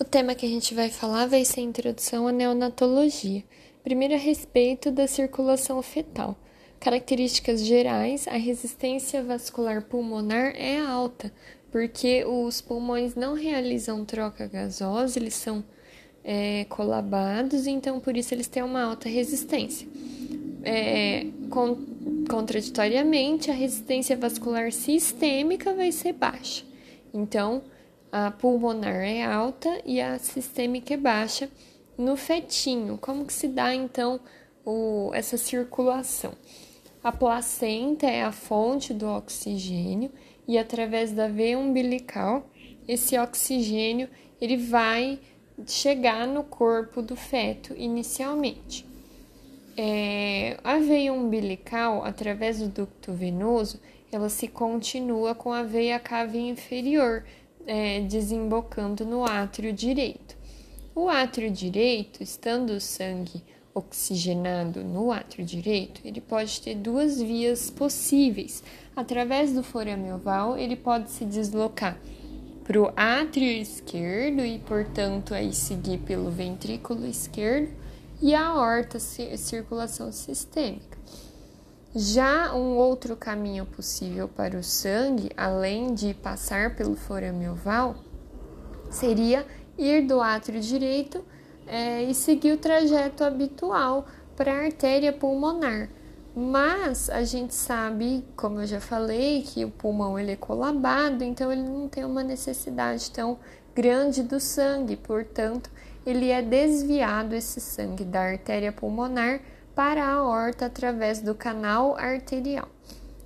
O tema que a gente vai falar vai ser a introdução à neonatologia. Primeiro, a respeito da circulação fetal. Características gerais: a resistência vascular pulmonar é alta, porque os pulmões não realizam troca gasosa, eles são é, colabados, então por isso eles têm uma alta resistência. É, con contraditoriamente, a resistência vascular sistêmica vai ser baixa. Então, a pulmonar é alta e a sistêmica é baixa no fetinho. Como que se dá então o, essa circulação? A placenta é a fonte do oxigênio e através da veia umbilical esse oxigênio ele vai chegar no corpo do feto inicialmente. É, a veia umbilical, através do ducto venoso, ela se continua com a veia cava inferior, é, desembocando no átrio direito. O átrio direito, estando o sangue oxigenado no átrio direito, ele pode ter duas vias possíveis. Através do forame oval, ele pode se deslocar para o átrio esquerdo e, portanto, aí seguir pelo ventrículo esquerdo e a aorta circulação sistêmica. Já um outro caminho possível para o sangue, além de passar pelo forame oval, seria ir do átrio direito é, e seguir o trajeto habitual para a artéria pulmonar. Mas a gente sabe, como eu já falei, que o pulmão ele é colabado, então ele não tem uma necessidade tão grande do sangue, portanto, ele é desviado esse sangue da artéria pulmonar para a aorta através do canal arterial.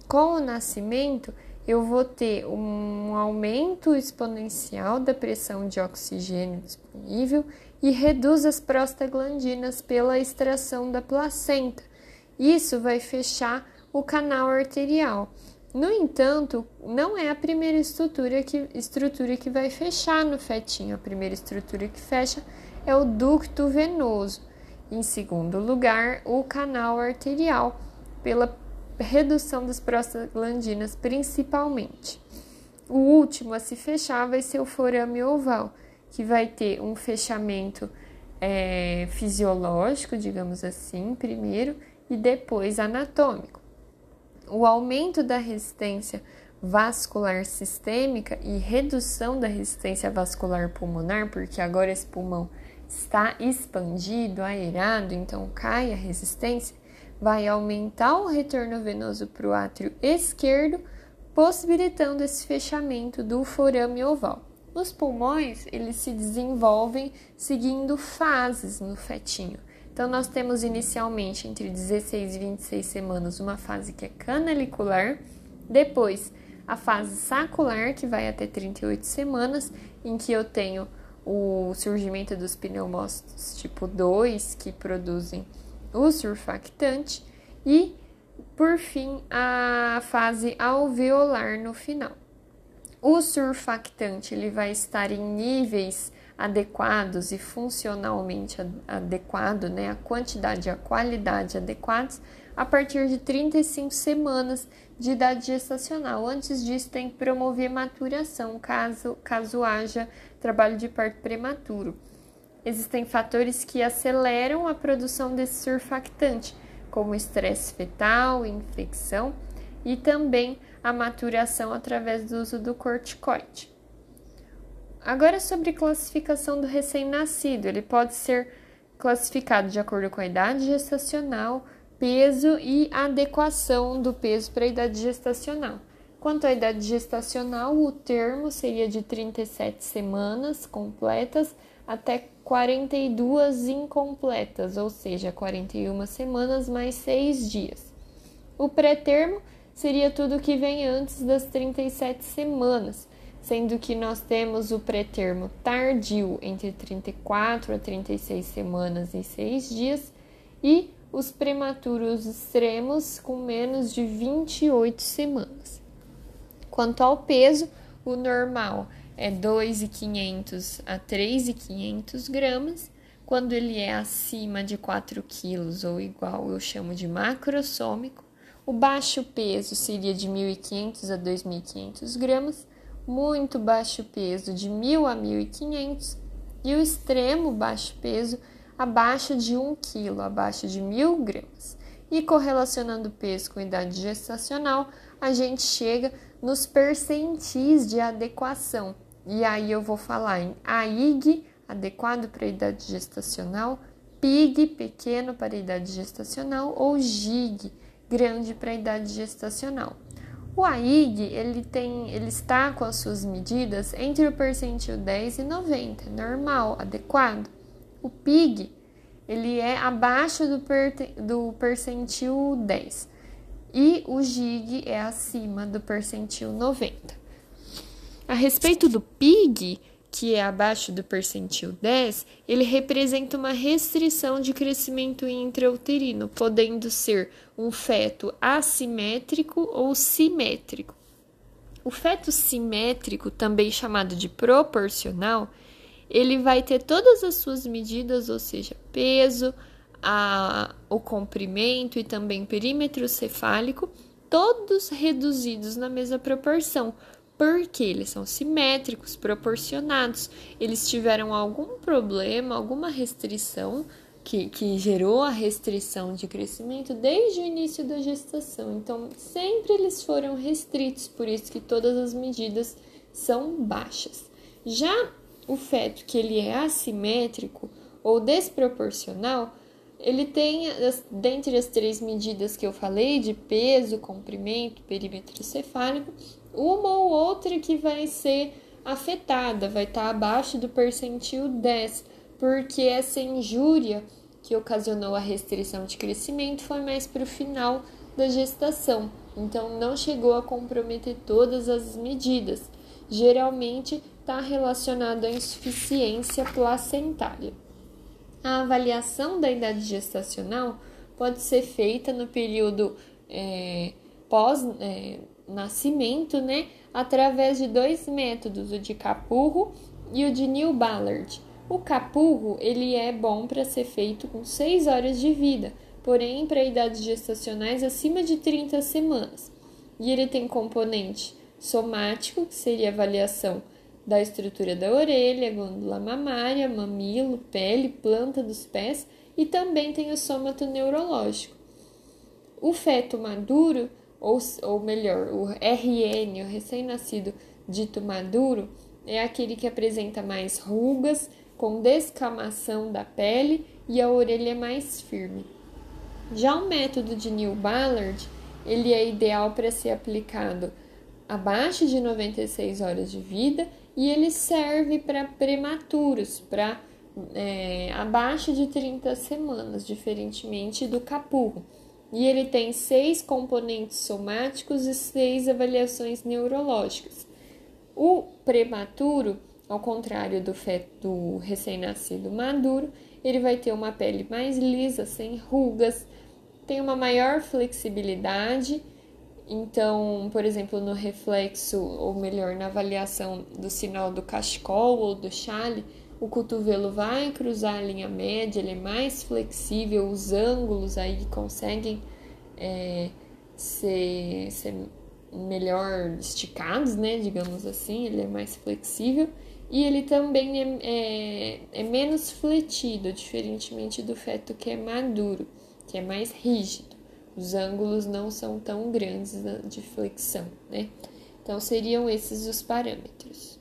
Com o nascimento, eu vou ter um aumento exponencial da pressão de oxigênio disponível e reduz as prostaglandinas pela extração da placenta. Isso vai fechar o canal arterial. No entanto, não é a primeira estrutura que, estrutura que vai fechar no fetinho. A primeira estrutura que fecha é o ducto venoso. Em segundo lugar, o canal arterial, pela redução das prostaglandinas principalmente. O último a se fechar vai ser o forame oval, que vai ter um fechamento é, fisiológico, digamos assim, primeiro, e depois anatômico. O aumento da resistência vascular sistêmica e redução da resistência vascular pulmonar, porque agora esse pulmão está expandido, aerado, então cai a resistência, vai aumentar o retorno venoso para o átrio esquerdo, possibilitando esse fechamento do forame oval. Os pulmões, eles se desenvolvem seguindo fases no fetinho. Então, nós temos inicialmente entre 16 e 26 semanas uma fase que é canalicular, depois a fase sacular, que vai até 38 semanas, em que eu tenho o surgimento dos pneumócitos tipo 2, que produzem o surfactante, e, por fim, a fase alveolar no final. O surfactante ele vai estar em níveis adequados e funcionalmente adequado, né, a quantidade e a qualidade adequados a partir de 35 semanas de idade gestacional. Antes disso, tem que promover maturação, caso, caso haja trabalho de parto prematuro. Existem fatores que aceleram a produção desse surfactante, como estresse fetal, infecção e também a maturação através do uso do corticoide. Agora sobre classificação do recém-nascido, ele pode ser classificado de acordo com a idade gestacional, peso e adequação do peso para a idade gestacional. Quanto à idade gestacional, o termo seria de 37 semanas completas até 42 incompletas, ou seja, 41 semanas mais 6 dias. O pré-termo seria tudo que vem antes das 37 semanas, sendo que nós temos o pré-termo tardio entre 34 a 36 semanas e 6 dias e os prematuros extremos com menos de 28 semanas. Quanto ao peso, o normal é 2,500 a 3,500 gramas. Quando ele é acima de 4 quilos ou igual, eu chamo de macrosômico. O baixo peso seria de 1.500 a 2.500 gramas muito baixo peso, de 1.000 a 1.500, e o extremo baixo peso abaixo de 1 kg, abaixo de 1.000 gramas. E correlacionando o peso com idade gestacional, a gente chega nos percentis de adequação. E aí eu vou falar em AIG, adequado para a idade gestacional, PIG, pequeno para a idade gestacional, ou GIG, grande para a idade gestacional. O AIG, ele tem, ele está com as suas medidas entre o percentil 10 e 90, normal, adequado. O PIG, ele é abaixo do, per, do percentil 10 e o GIG é acima do percentil 90. A respeito do PIG, que é abaixo do percentil 10, ele representa uma restrição de crescimento intrauterino, podendo ser um feto assimétrico ou simétrico. O feto simétrico, também chamado de proporcional, ele vai ter todas as suas medidas, ou seja, peso, a, o comprimento e também perímetro cefálico, todos reduzidos na mesma proporção, porque eles são simétricos, proporcionados. Eles tiveram algum problema, alguma restrição que, que gerou a restrição de crescimento desde o início da gestação. Então, sempre eles foram restritos, por isso que todas as medidas são baixas. Já o feto que ele é assimétrico ou desproporcional, ele tem, dentre as três medidas que eu falei, de peso, comprimento, perímetro cefálico, uma ou outra que vai ser afetada, vai estar abaixo do percentil 10, porque essa injúria que ocasionou a restrição de crescimento foi mais para o final da gestação, então não chegou a comprometer todas as medidas. Geralmente está relacionado à insuficiência placentária. A avaliação da idade gestacional pode ser feita no período é, pós é, né, através de dois métodos, o de Capurro e o de New Ballard. O Capurro ele é bom para ser feito com 6 horas de vida, porém para idades gestacionais acima de 30 semanas. E ele tem componente somático, que seria avaliação da estrutura da orelha, glândula mamária, mamilo, pele, planta dos pés e também tem o sômato neurológico. O feto maduro ou, ou melhor, o RN, o recém-nascido dito maduro, é aquele que apresenta mais rugas, com descamação da pele e a orelha é mais firme. Já o método de New Ballard, ele é ideal para ser aplicado abaixo de 96 horas de vida e ele serve para prematuros, para é, abaixo de 30 semanas, diferentemente do capurro e ele tem seis componentes somáticos e seis avaliações neurológicas. O prematuro, ao contrário do feto do recém-nascido maduro, ele vai ter uma pele mais lisa, sem rugas, tem uma maior flexibilidade. Então, por exemplo, no reflexo, ou melhor, na avaliação do sinal do cachecol ou do chale, o cotovelo vai cruzar a linha média, ele é mais flexível, os ângulos aí conseguem é, ser, ser melhor esticados, né, digamos assim, ele é mais flexível e ele também é, é, é menos fletido, diferentemente do feto que é maduro, que é mais rígido. Os ângulos não são tão grandes de flexão, né? Então seriam esses os parâmetros.